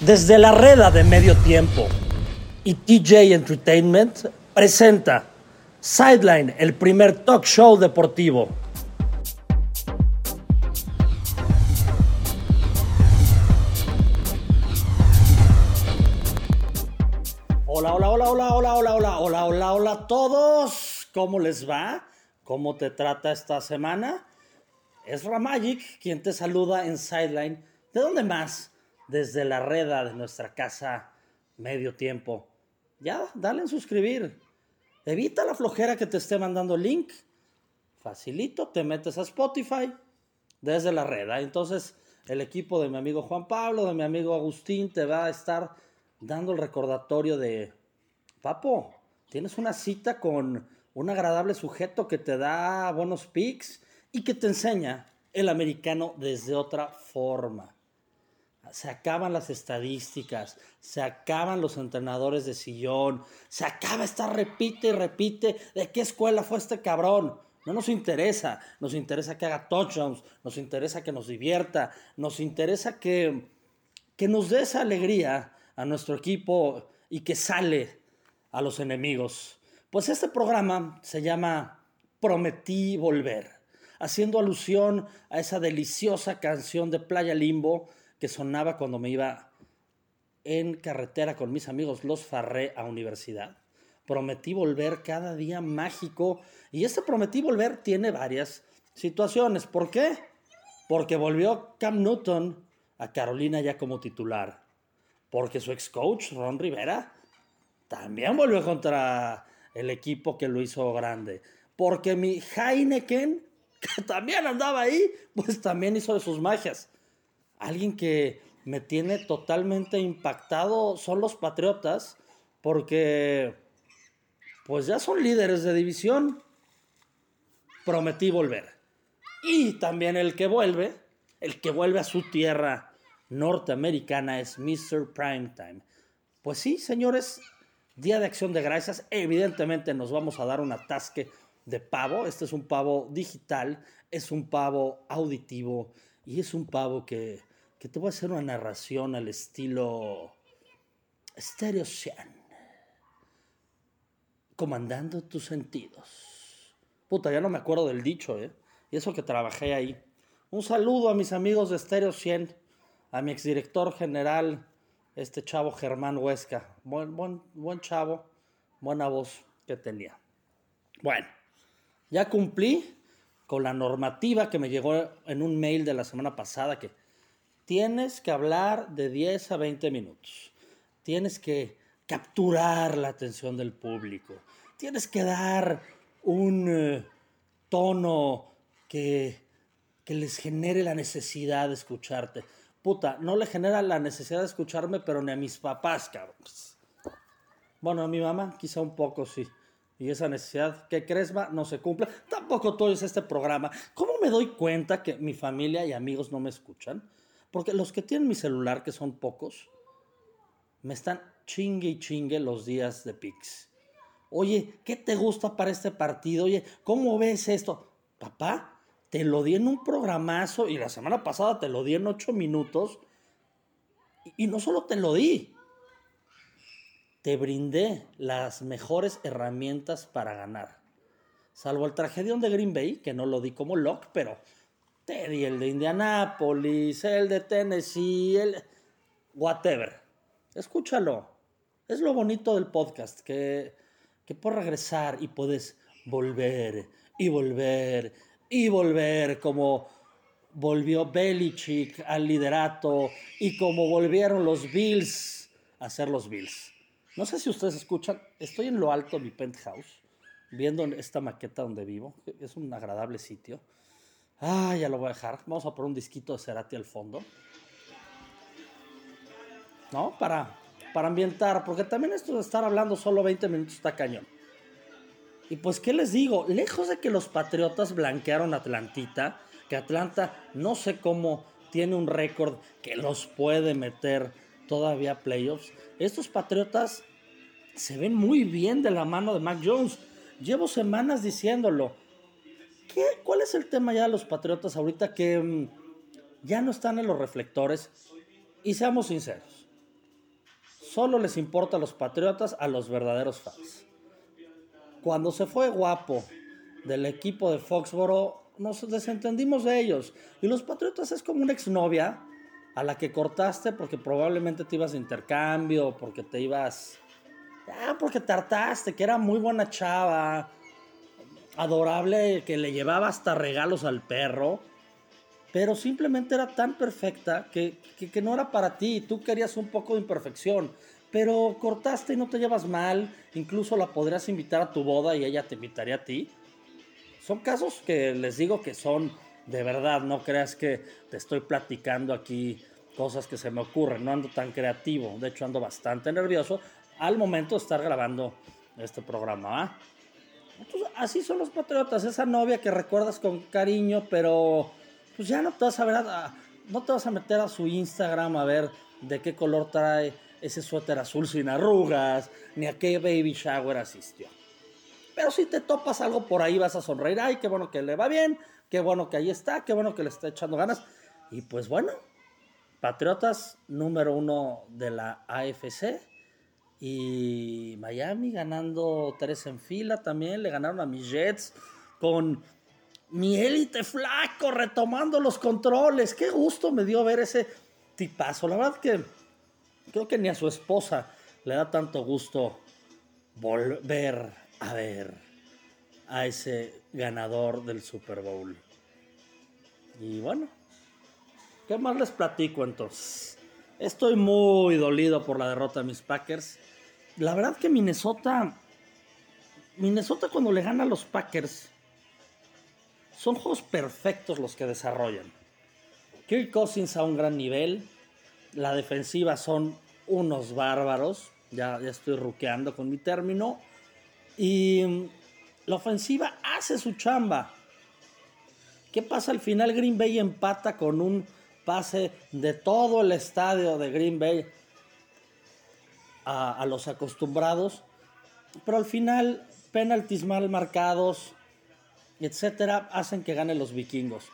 Desde la reda de medio tiempo y TJ Entertainment presenta Sideline, el primer talk show deportivo. Hola, hola, hola, hola, hola, hola, hola, hola, hola, hola a todos. ¿Cómo les va? ¿Cómo te trata esta semana? Es Ramagic quien te saluda en Sideline. ¿De dónde más? Desde la reda de nuestra casa medio tiempo. Ya, dale en suscribir. Evita la flojera que te esté mandando link. Facilito, te metes a Spotify desde la reda. Entonces, el equipo de mi amigo Juan Pablo, de mi amigo Agustín, te va a estar dando el recordatorio de, papo, tienes una cita con un agradable sujeto que te da buenos pics y que te enseña el americano desde otra forma. Se acaban las estadísticas, se acaban los entrenadores de sillón, se acaba estar repite y repite de qué escuela fue este cabrón. No nos interesa, nos interesa que haga touchdowns, nos interesa que nos divierta, nos interesa que, que nos dé esa alegría a nuestro equipo y que sale a los enemigos. Pues este programa se llama Prometí Volver, haciendo alusión a esa deliciosa canción de Playa Limbo que sonaba cuando me iba en carretera con mis amigos Los Farré a universidad. Prometí volver cada día mágico y este Prometí volver tiene varias situaciones. ¿Por qué? Porque volvió Cam Newton a Carolina ya como titular porque su ex coach, Ron Rivera, también volvió contra el equipo que lo hizo grande. Porque mi Heineken, que también andaba ahí, pues también hizo de sus magias. Alguien que me tiene totalmente impactado son los Patriotas, porque pues ya son líderes de división. Prometí volver. Y también el que vuelve, el que vuelve a su tierra norteamericana es Mr. Primetime. Pues sí, señores, Día de Acción de Gracias. Evidentemente nos vamos a dar un atasque de pavo. Este es un pavo digital, es un pavo auditivo y es un pavo que, que te voy a hacer una narración al estilo Stereo Comandando tus sentidos. Puta, ya no me acuerdo del dicho, ¿eh? Y eso que trabajé ahí. Un saludo a mis amigos de Stereo 100 a mi exdirector general, este chavo Germán Huesca. Buen, buen, buen chavo, buena voz que tenía. Bueno, ya cumplí con la normativa que me llegó en un mail de la semana pasada que tienes que hablar de 10 a 20 minutos. Tienes que capturar la atención del público. Tienes que dar un eh, tono que, que les genere la necesidad de escucharte puta, no le genera la necesidad de escucharme, pero ni a mis papás, cabrón. Bueno, a mi mamá quizá un poco sí. Y esa necesidad que cresma no se cumple. Tampoco todo es este programa. ¿Cómo me doy cuenta que mi familia y amigos no me escuchan? Porque los que tienen mi celular, que son pocos, me están chingue y chingue los días de Pix. Oye, ¿qué te gusta para este partido? Oye, ¿cómo ves esto? Papá, te lo di en un programazo y la semana pasada te lo di en ocho minutos. Y, no solo te lo di, te brindé las mejores herramientas para ganar. Salvo el tragedión de Green Bay, que no lo di como lock, pero te di el de Indianapolis, el de Tennessee, el... Whatever. Escúchalo. Es lo bonito del podcast, que, que puedes regresar y puedes volver y volver y volver como volvió Belichick al liderato y como volvieron los Bills a ser los Bills. No sé si ustedes escuchan, estoy en lo alto de mi penthouse, viendo esta maqueta donde vivo. Es un agradable sitio. Ah, ya lo voy a dejar. Vamos a poner un disquito de Cerati al fondo. ¿No? Para, para ambientar, porque también esto de estar hablando solo 20 minutos está cañón. Y pues, ¿qué les digo? Lejos de que los Patriotas blanquearon Atlantita, que Atlanta no sé cómo tiene un récord que los puede meter todavía a playoffs, estos Patriotas se ven muy bien de la mano de Mac Jones. Llevo semanas diciéndolo. ¿Qué, ¿Cuál es el tema ya de los Patriotas ahorita que mm, ya no están en los reflectores? Y seamos sinceros, solo les importa a los patriotas, a los verdaderos fans. Cuando se fue guapo del equipo de Foxboro, nos desentendimos de ellos. Y los patriotas es como una exnovia a la que cortaste porque probablemente te ibas de intercambio, porque te ibas. Ah, porque tartaste, que era muy buena chava, adorable, que le llevaba hasta regalos al perro, pero simplemente era tan perfecta que, que, no era para ti. Tú querías un poco de imperfección, pero cortaste y no te llevas mal. Incluso la podrías invitar a tu boda y ella te invitaría a ti. Son casos que les digo que son de verdad, no creas que te estoy platicando aquí cosas que se me ocurren, no ando tan creativo, de hecho ando bastante nervioso al momento de estar grabando este programa. Así son los patriotas, esa novia que recuerdas con cariño, pero pues ya no te vas a ver, no te vas a meter a su Instagram a ver de qué color trae ese suéter azul sin arrugas, ni a qué baby shower asistió. Pero si te topas algo por ahí vas a sonreír, ay, qué bueno que le va bien, qué bueno que ahí está, qué bueno que le está echando ganas. Y pues bueno, Patriotas número uno de la AFC. Y Miami ganando tres en fila también. Le ganaron a mis Jets con mi élite flaco retomando los controles. Qué gusto me dio ver ese tipazo. La verdad que creo que ni a su esposa le da tanto gusto volver a ver a ese ganador del Super Bowl. Y bueno, ¿qué más les platico entonces? Estoy muy dolido por la derrota de mis Packers. La verdad que Minnesota, Minnesota cuando le gana a los Packers, son juegos perfectos los que desarrollan. Kirk Cousins a un gran nivel, la defensiva son unos bárbaros, ya, ya estoy ruqueando con mi término, y la ofensiva hace su chamba. ¿Qué pasa al final? Green Bay empata con un pase de todo el estadio de Green Bay a, los acostumbrados. Pero al final, penaltis mal marcados, etcétera, hacen que ganen los vikingos.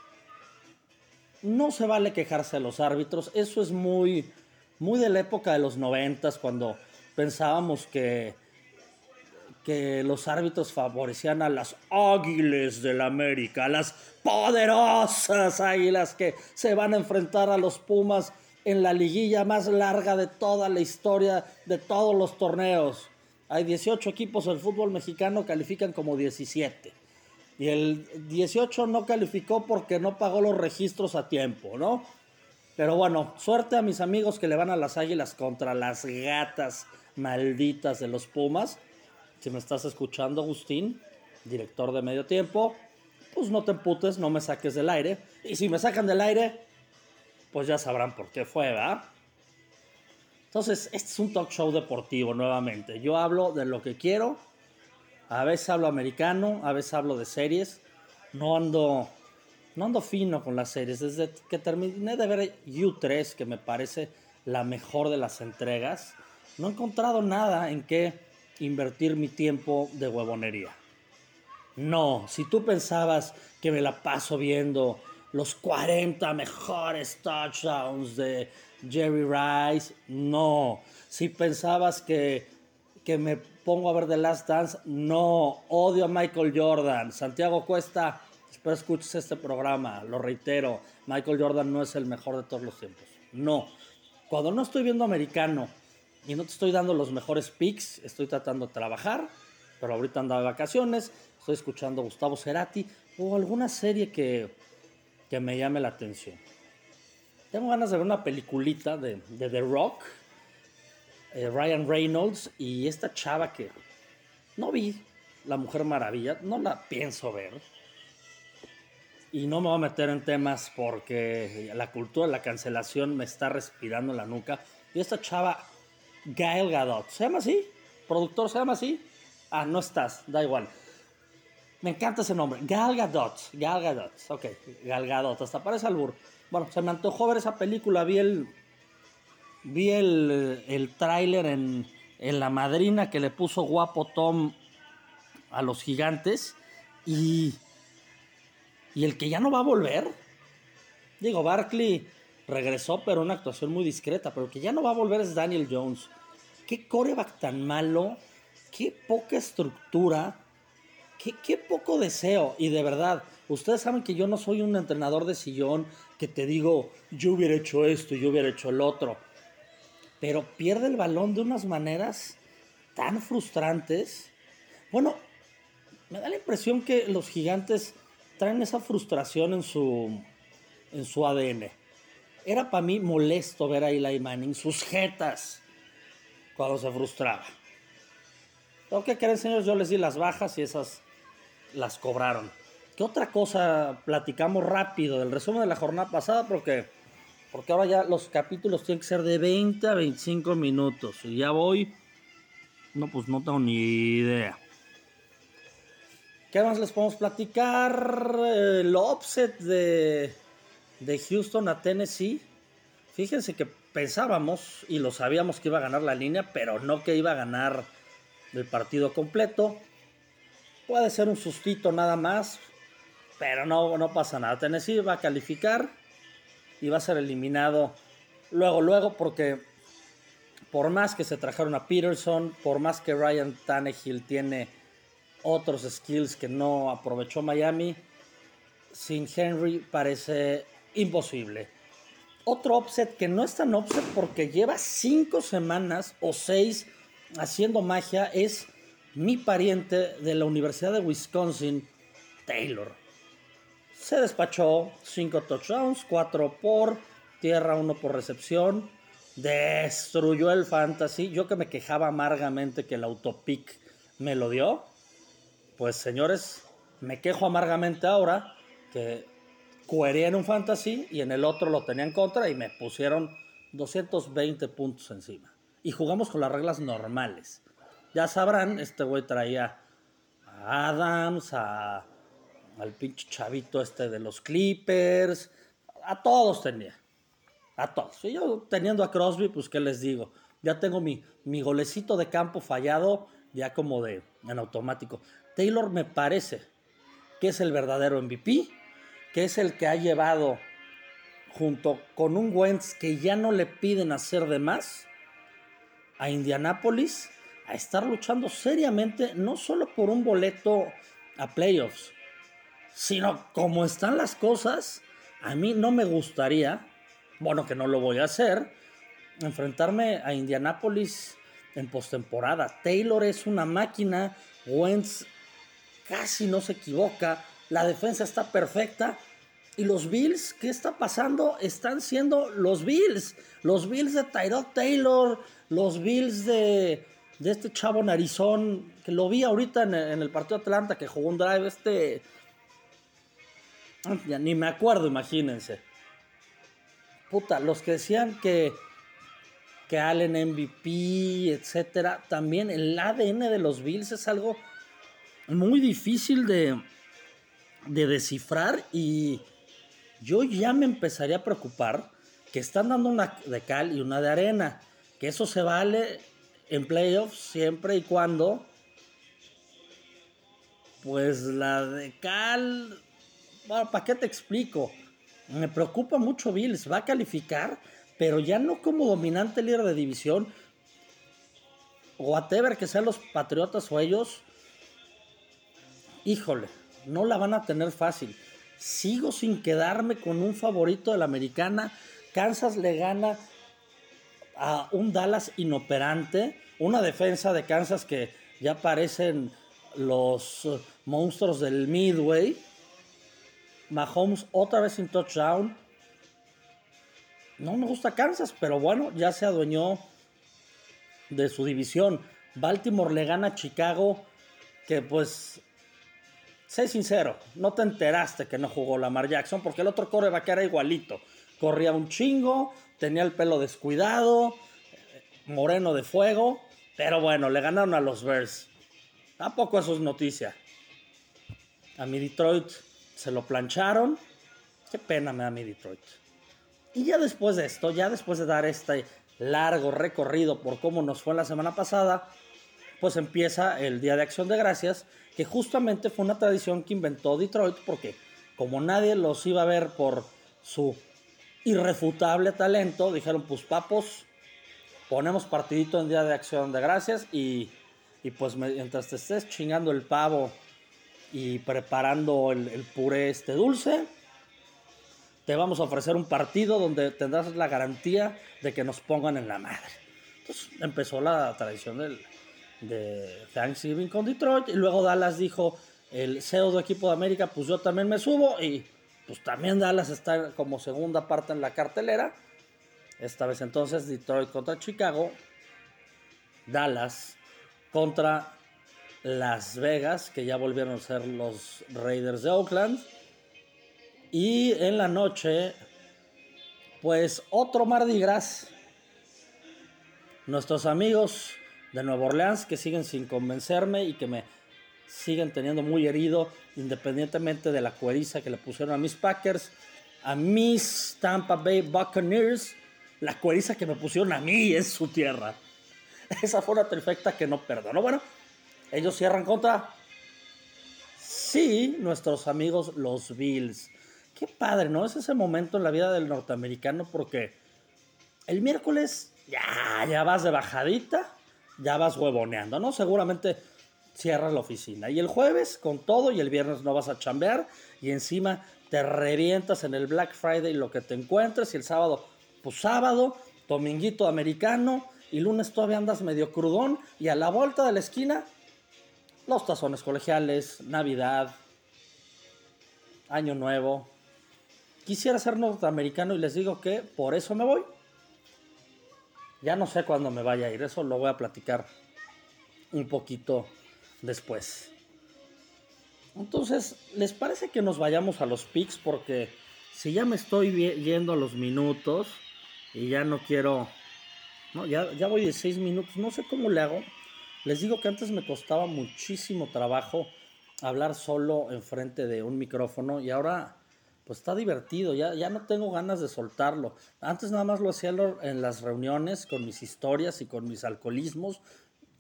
No se vale quejarse de los árbitros. Eso es muy, muy de la época de los noventas, cuando pensábamos que que los árbitros favorecían a las águilas del América, las poderosas águilas que se van a enfrentar a los Pumas en la liguilla más larga de toda la historia de todos los torneos. Hay 18 equipos del fútbol mexicano, califican como 17. Y el 18 no calificó porque no pagó los registros a tiempo, ¿no? Pero bueno, suerte a mis amigos que le van a las águilas contra las gatas malditas de los Pumas. Si me estás escuchando, Agustín, director de medio tiempo, pues no te emputes, no me saques del aire. Y si me sacan del aire, pues ya sabrán por qué fue, ¿verdad? Entonces, este es un talk show deportivo nuevamente. Yo hablo de lo que quiero. A veces hablo americano, a veces hablo de series. No ando, no ando fino con las series. Desde que terminé de ver U3, que me parece la mejor de las entregas, no he encontrado nada en que invertir mi tiempo de huevonería. No, si tú pensabas que me la paso viendo los 40 mejores touchdowns de Jerry Rice, no. Si pensabas que, que me pongo a ver The Last Dance, no. Odio a Michael Jordan. Santiago Cuesta, espero escuches este programa, lo reitero, Michael Jordan no es el mejor de todos los tiempos. No. Cuando no estoy viendo americano, y no te estoy dando los mejores picks, estoy tratando de trabajar, pero ahorita ando de vacaciones, estoy escuchando Gustavo Cerati o alguna serie que, que me llame la atención. Tengo ganas de ver una peliculita de, The Rock, eh, Ryan Reynolds y esta chava que no vi, La Mujer Maravilla, no la pienso ver. Y no me voy a meter en temas porque la cultura de la cancelación me está respirando la nuca. Y esta chava Gael Gadot. ¿Se llama así? ¿Productor se llama así? Ah, no estás, da igual. Me encanta ese nombre. Gal Gadot. Gal Gadot. Ok, Gal Gadot. Hasta parece albur. Bueno, se me antojó ver esa película. Vi el. Vi el, el tráiler en, en La Madrina que le puso guapo Tom a los gigantes. Y. Y el que ya no va a volver. Digo, Barkley regresó, pero una actuación muy discreta. Pero que ya no va a volver es Daniel Jones. qué coreback tan malo, qué poca estructura, qué, qué poco deseo. Y de verdad, ustedes saben que yo no soy un entrenador de sillón que te digo, yo hubiera hecho esto, yo hubiera hecho el otro. Pero pierde el balón de unas maneras tan frustrantes. Bueno, me da la impresión que los gigantes traen esa frustración en su, en su ADN. Era para mí molesto ver a Eli Manning, sus jetas, cuando se frustraba. Lo que creen, señores, yo les di las bajas y esas las cobraron. ¿Qué otra cosa platicamos rápido del resumen de la jornada pasada? Porque, porque ahora ya los capítulos tienen que ser de 20 a 25 minutos. Y ya voy. No, pues no tengo ni idea. ¿Qué más les podemos platicar? El offset de, de Houston a Tennessee. Fíjense que pensábamos y lo sabíamos que iba a ganar la línea, pero no que iba a ganar el partido completo. Puede ser un sustito nada más, pero no, no pasa nada. Tennessee va a calificar y va a ser eliminado luego, luego, porque por más que se trajeron a Peterson, por más que Ryan Tannehill tiene otros skills que no aprovechó Miami, sin Henry parece imposible. Otro offset que no es tan offset porque lleva cinco semanas o seis haciendo magia es mi pariente de la Universidad de Wisconsin, Taylor. Se despachó cinco touchdowns, cuatro por tierra, uno por recepción. Destruyó el fantasy. Yo que me quejaba amargamente que el autopic me lo dio pues señores, me quejo amargamente ahora que cueré en un fantasy y en el otro lo tenía en contra y me pusieron 220 puntos encima. Y jugamos con las reglas normales. Ya sabrán, este güey traía a Adams, a, al pinche chavito este de los Clippers, a todos tenía. A todos. Y yo teniendo a Crosby, pues qué les digo. Ya tengo mi, mi golecito de campo fallado, ya como de en automático. Taylor me parece que es el verdadero MVP, que es el que ha llevado junto con un Wentz que ya no le piden hacer de más a Indianapolis a estar luchando seriamente no solo por un boleto a playoffs, sino como están las cosas, a mí no me gustaría, bueno que no lo voy a hacer, enfrentarme a Indianapolis en postemporada. Taylor es una máquina, Wentz casi no se equivoca, la defensa está perfecta. Y los Bills, ¿qué está pasando? Están siendo los Bills. Los Bills de Tyrod Taylor, los Bills de, de este chavo narizón, que lo vi ahorita en el, partido Atlanta, que jugó un drive, este... Ya ni me acuerdo, imagínense. Puta, los que decían que, que Allen MVP, etcétera, también el ADN de los Bills es algo muy difícil de, descifrar y yo ya me empezaría a preocupar que están dando una de cal y una de arena, que eso se vale en playoffs siempre y cuando pues la de cal, bueno, ¿para qué te explico? Me preocupa mucho Bills, va a calificar, pero ya no como dominante líder de división, o whatever que sean los Patriotas o ellos, híjole, no la van a tener fácil. Sigo sin quedarme con un favorito de la americana. Kansas le gana a un Dallas inoperante, una defensa de Kansas que ya parecen los eh, monstruos del Midway. Mahomes otra vez sin touchdown. No me gusta Kansas, pero bueno, ya se adueñó de su división. Baltimore le gana a Chicago, que pues sé sincero, no te enteraste que no jugó Lamar Jackson porque el otro coreback era igualito. Corría un chingo, tenía el pelo descuidado, moreno de fuego, pero bueno, le ganaron a los Bears. Tampoco eso es noticia. A mi Detroit se lo plancharon. Qué pena me da mi Detroit. Y ya después de esto, ya después de dar este largo recorrido por cómo nos fue la semana pasada, pues empieza el Día de Acción de Gracias, que justamente fue una tradición que inventó Detroit, porque como nadie los iba a ver por su irrefutable talento, dijeron, pues papos, ponemos partidito en Día de Acción de Gracias y, y pues mientras te estés chingando el pavo y preparando el, puré este dulce, te vamos a ofrecer un partido donde tendrás la garantía de que nos pongan en la madre. Entonces empezó la tradición del, de Thanksgiving con Detroit y luego Dallas dijo, el pseudo equipo de América, pues yo también me subo y pues también Dallas está como segunda parte en la cartelera. Esta vez entonces Detroit contra Chicago, Dallas contra Las Vegas, que ya volvieron a ser los Raiders de Oakland. Y en la noche, pues otro Mardi Gras. Nuestros amigos de Nueva Orleans que siguen sin convencerme y que me siguen teniendo muy herido, independientemente de la cueriza que le pusieron a mis Packers, a mis Tampa Bay Buccaneers, la cueriza que me pusieron a mí es su tierra. Esa fue una perfecta que no perdonó. Bueno, ellos cierran contra, sí, nuestros amigos los Bills. Qué padre, ¿no? Es ese momento en la vida del norteamericano porque el miércoles ya, ya vas de bajadita, ya vas huevoneando, ¿no? Seguramente cierras la oficina. Y el jueves con todo y el viernes no vas a chambear y encima te revientas en el Black Friday lo que te encuentres y el sábado, pues sábado, dominguito americano y lunes todavía andas medio crudón y a la vuelta de la esquina los tazones colegiales, Navidad, Año Nuevo. Quisiera ser norteamericano y les digo que por eso me voy. Ya no sé cuándo me vaya a ir, eso lo voy a platicar un poquito después. Entonces, ¿les parece que nos vayamos a los picks? Porque si ya me estoy yendo a los minutos y ya no quiero... No, ya, ya voy de seis minutos, no sé cómo le hago. Les digo que antes me costaba muchísimo trabajo hablar solo enfrente de un micrófono y ahora pues está divertido, ya, ya no tengo ganas de soltarlo. Antes nada más lo hacía en las reuniones con mis historias y con mis alcoholismos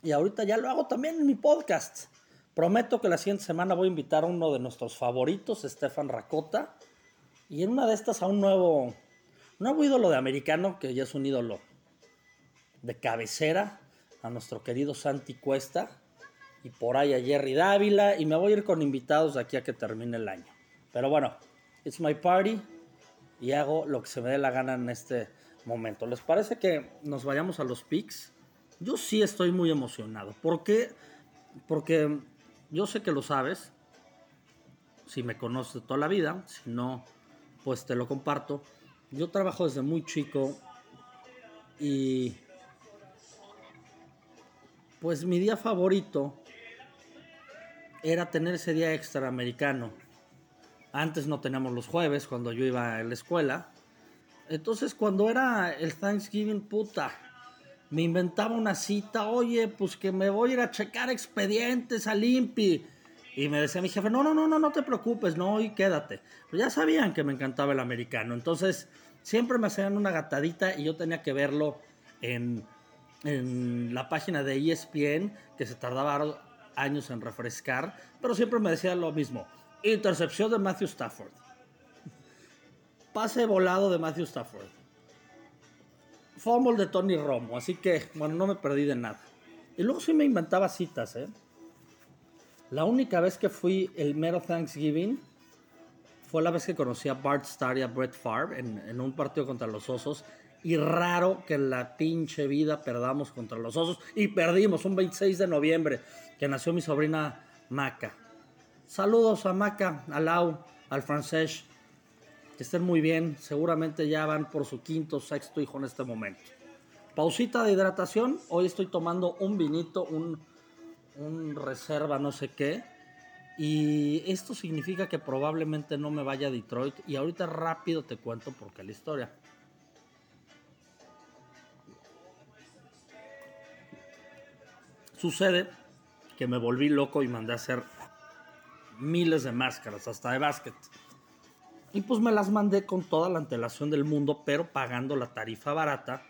y ahorita ya lo hago también en mi podcast. Prometo que la siguiente semana voy a invitar a uno de nuestros favoritos, Stefan Racota. Y en una de estas a un nuevo, nuevo ídolo de americano, que ya es un ídolo de cabecera, a nuestro querido Santi Cuesta. Y por ahí a Jerry Dávila. Y me voy a ir con invitados de aquí a que termine el año. Pero bueno, it's my party. Y hago lo que se me dé la gana en este momento. ¿Les parece que nos vayamos a los picks? Yo sí estoy muy emocionado. ¿Por qué? Porque yo sé que lo sabes. Si me conoces toda la vida. Si no, pues te lo comparto. Yo trabajo desde muy chico. Y pues mi día favorito era tener ese día extra americano. Antes no teníamos los jueves cuando yo iba a la escuela. Entonces cuando era el Thanksgiving, puta, me inventaba una cita, oye, pues que me voy a ir a checar expedientes al INPI. Y me decía mi jefe, no, no, no, no, no te preocupes, no, y quédate. Pero ya sabían que me encantaba el americano. Entonces, siempre me hacían una gatadita y yo tenía que verlo en, en la página de ESPN, que se tardaba años en refrescar, pero siempre me decía lo mismo. Intercepción de Matthew Stafford. Pase volado de Matthew Stafford fumble de Tony Romo, así que, bueno, no me perdí de nada. Y luego sí me inventaba citas, ¿eh? La única vez que fui el mero Thanksgiving fue la vez que conocí a Bart Starr y a Brett Favre en, en un partido contra los Osos. Y raro que en la pinche vida perdamos contra los Osos. Y perdimos un 26 de noviembre, que nació mi sobrina Maca. Saludos a Maca, a Lau, al francés que estén muy bien. Seguramente ya van por su quinto, sexto hijo en este momento. Pausita de hidratación. Hoy estoy tomando un vinito, un, un reserva, no sé qué. Y esto significa que probablemente no me vaya a Detroit. Y ahorita rápido te cuento por qué la historia. Sucede que me volví loco y mandé a hacer miles de máscaras, hasta de básquet. Y pues me las mandé con toda la antelación del mundo, pero pagando la tarifa barata.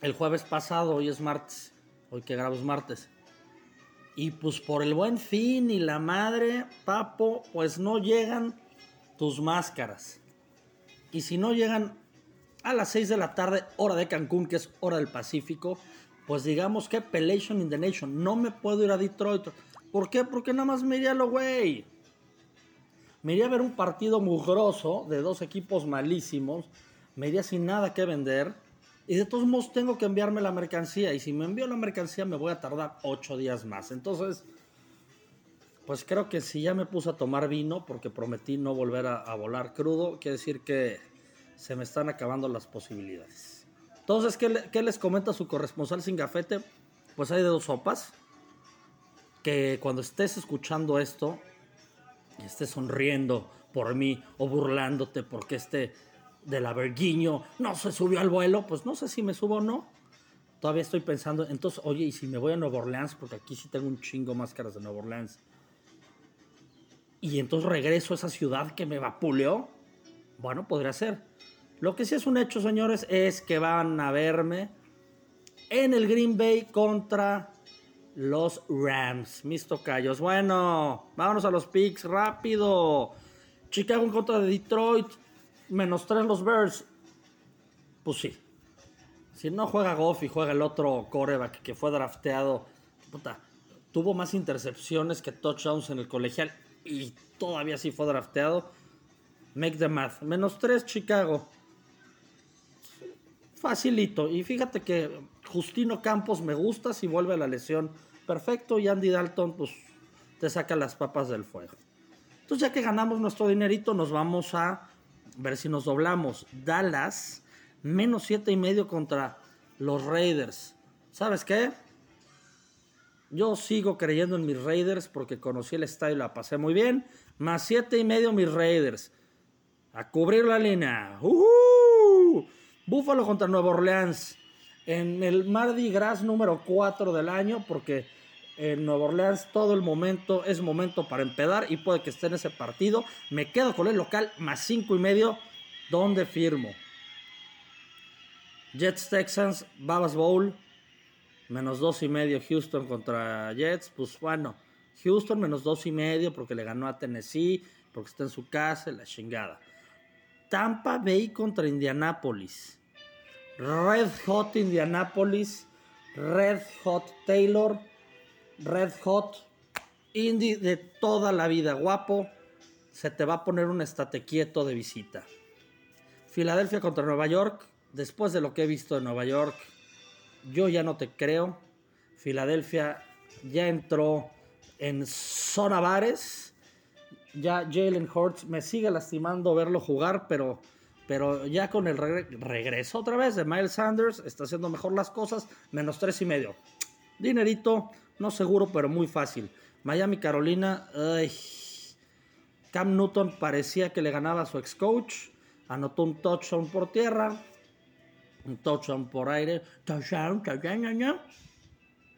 El jueves pasado, hoy es martes, hoy que grabo es martes. Y pues por el buen fin y la madre, papo, pues no llegan tus máscaras. Y si no llegan, a las 6 de la tarde, hora de Cancún, que es hora del Pacífico, pues digamos que Pelation in the Nation. No me puedo ir a Detroit. ¿Por qué? Porque nada más me iría a lo güey. Me iría a ver un partido mugroso de dos equipos malísimos. Me iría sin nada que vender. Y de todos modos tengo que enviarme la mercancía. Y si me envío la mercancía me voy a tardar ocho días más. Entonces, pues creo que si ya me puse a tomar vino porque prometí no volver a, volar crudo, quiere decir que se me están acabando las posibilidades. Entonces, ¿qué, les comenta su corresponsal sin gafete? Pues hay de dos sopas. Que cuando estés escuchando esto, estés sonriendo por mí o burlándote porque este de la Verguiño no se subió al vuelo, pues no sé si me subo o no. Todavía estoy pensando, entonces, oye, ¿y si me voy a Nueva Orleans? Porque aquí sí tengo un chingo máscaras de Nueva Orleans. Y entonces regreso a esa ciudad que me vapuleó. Bueno, podría ser. Lo que sí es un hecho, señores, es que van a verme en el Green Bay contra los Rams, mis tocayos. Bueno, vámonos a los picks rápido. Chicago en contra de Detroit menos 3 los Bears. Pues sí. Si no juega Goff y juega el otro coreback que fue drafteado, puta, tuvo más intercepciones que touchdowns en el colegial y todavía sí fue drafteado. Make the math. Menos 3 Chicago. Facilito. Y fíjate que Justino Campos me gusta si vuelve a la lesión. Perfecto. Y Andy Dalton, pues te saca las papas del fuego. Entonces, ya que ganamos nuestro dinerito, nos vamos a ver si nos doblamos. Dallas, menos siete y medio contra los Raiders. ¿Sabes qué? Yo sigo creyendo en mis Raiders porque conocí el estadio y la pasé muy bien. Más siete y medio mis Raiders. A cubrir la línea. ¡Uh! Búfalo contra Nueva Orleans. En el Mardi Gras número 4 del año porque en Nueva Orleans todo el momento es momento para empedar y puede que esté en ese partido. Me quedo con el local más cinco y medio, donde firmo. Jets Texans, Babas Bowl, menos dos y medio Houston contra Jets. Pues bueno, Houston menos dos y medio porque le ganó a Tennessee, porque está en su casa, la chingada. Tampa Bay contra Indianapolis. Red Hot Indianapolis, Red Hot Taylor Red Hot, indie de toda la vida, guapo, se te va a poner un estate quieto de visita. Filadelfia contra Nueva York, después de lo que he visto de Nueva York, yo ya no te creo. Filadelfia ya entró en zona bares. Ya Jalen Hurts me sigue lastimando verlo jugar, pero, pero ya con el regreso otra vez de Miles Sanders está haciendo mejor las cosas. Menos tres y medio. Dinerito, no seguro, pero muy fácil. Miami, Carolina. Cam Newton parecía que le ganaba a su ex coach. Anotó un touchdown por tierra. Un touchdown por aire. Touchdown, touchdown,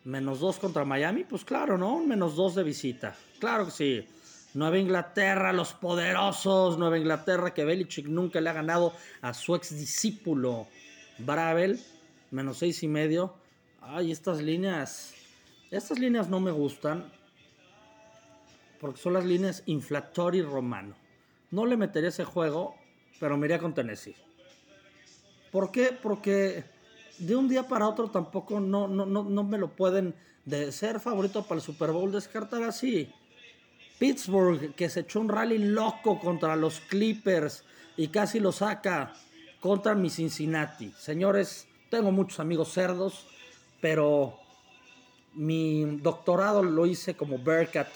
Menos dos contra Miami, pues claro, ¿no? Menos dos de visita. Claro que sí. Nueva Inglaterra, los poderosos. Nueva Inglaterra que Belichick nunca le ha ganado a su ex discípulo Bravel. Menos seis y medio. Ay, estas líneas. Estas líneas no me gustan porque son las líneas inflatori romano. No le metería ese juego, pero me iría con Tennessee. ¿Por qué? Porque de un día para otro tampoco no, no, no, me lo pueden de ser favorito para el Super Bowl descartar así. Pittsburgh, que se echó un rally loco contra los Clippers y casi lo saca contra mi Cincinnati. Señores, tengo muchos amigos cerdos, pero mi doctorado lo hice como Bearcat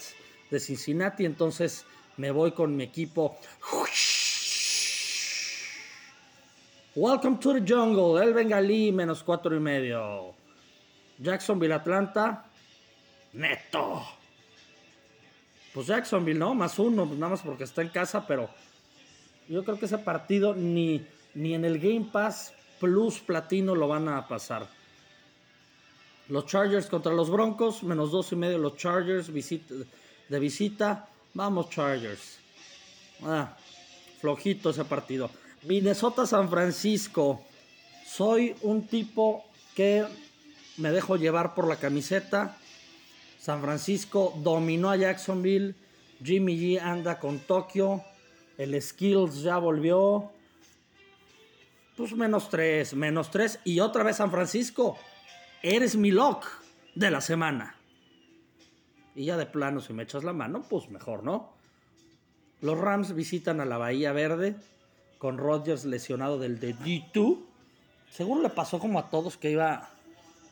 de Cincinnati, entonces me voy con mi equipo. Welcome to the jungle, el Bengalí, menos cuatro y medio. Jacksonville, Atlanta, neto. Pues Jacksonville, ¿no? Más uno, pues nada más porque está en casa, pero yo creo que ese partido ni, ni en el Game Pass Plus Platino lo van a pasar. Los Chargers contra los Broncos, menos dos y medio los Chargers de visita. Vamos Chargers. Ah, flojito ese partido. Minnesota San Francisco. Soy un tipo que me dejo llevar por la camiseta. San Francisco dominó a Jacksonville. Jimmy G anda con Tokio. El Skills ya volvió. Pues menos tres, menos tres. Y otra vez San Francisco. Eres mi lock de la semana. Y ya de plano, si me echas la mano, pues mejor, ¿no? Los Rams visitan a la Bahía Verde con Rodgers lesionado del de G2. Seguro le pasó como a todos que iba,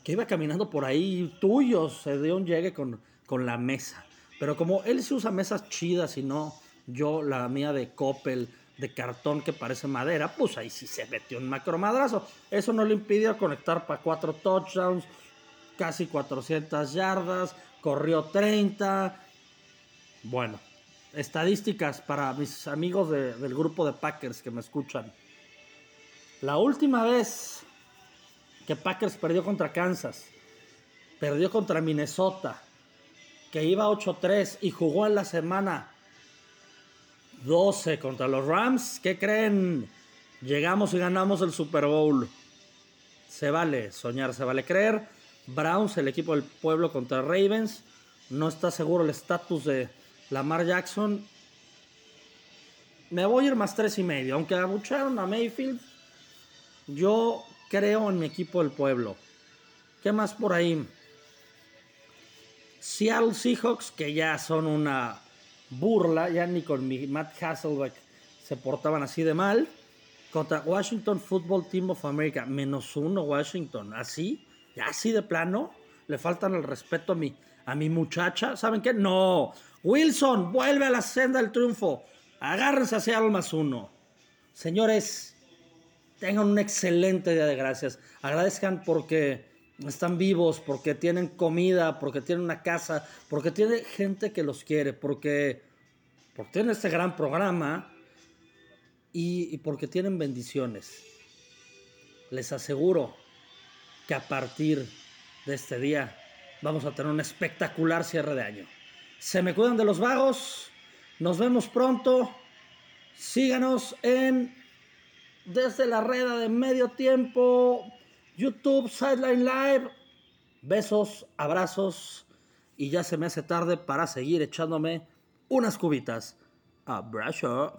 que iba caminando por ahí tuyos. Se dio un llegue con, con la mesa. Pero como él se usa mesas chidas y no yo la mía de Coppel de cartón que parece madera, pues ahí sí se metió un macromadrazo. Eso no le impidió conectar para cuatro touchdowns, casi 400 yardas, corrió 30. Bueno, estadísticas para mis amigos del grupo de Packers que me escuchan. La última vez que Packers perdió contra Kansas, perdió contra Minnesota, que iba 8-3 y jugó en la semana 12 contra los Rams. ¿Qué creen? Llegamos y ganamos el Super Bowl. Se vale soñar, se vale creer. Browns, el equipo del pueblo contra Ravens. No está seguro el estatus de Lamar Jackson. Me voy a ir más tres y medio. Aunque abucharon a Mayfield, yo creo en mi equipo del pueblo. ¿Qué más por ahí? Seattle Seahawks, que ya son una burla, ya ni con mi Matt Hasselbeck se portaban así de mal. Contra Washington Football Team of America, menos uno Washington, así, ya así de plano, le faltan el respeto a mi, a mi muchacha. ¿Saben qué? No, Wilson, vuelve a la senda del triunfo. Agárrense hacia el más uno. Señores, tengan un excelente día de gracias. Agradezcan porque están vivos, porque tienen comida, porque tienen una casa, porque tiene gente que los quiere, porque, porque tienen este gran programa y, y porque tienen bendiciones. Les aseguro que a partir de este día vamos a tener un espectacular cierre de año. Se me cuidan de los vagos. Nos vemos pronto. Síganos en desde la reda de medio tiempo YouTube, Sideline Live. Besos, abrazos y ya se me hace tarde para seguir echándome unas cubitas. Abrazo.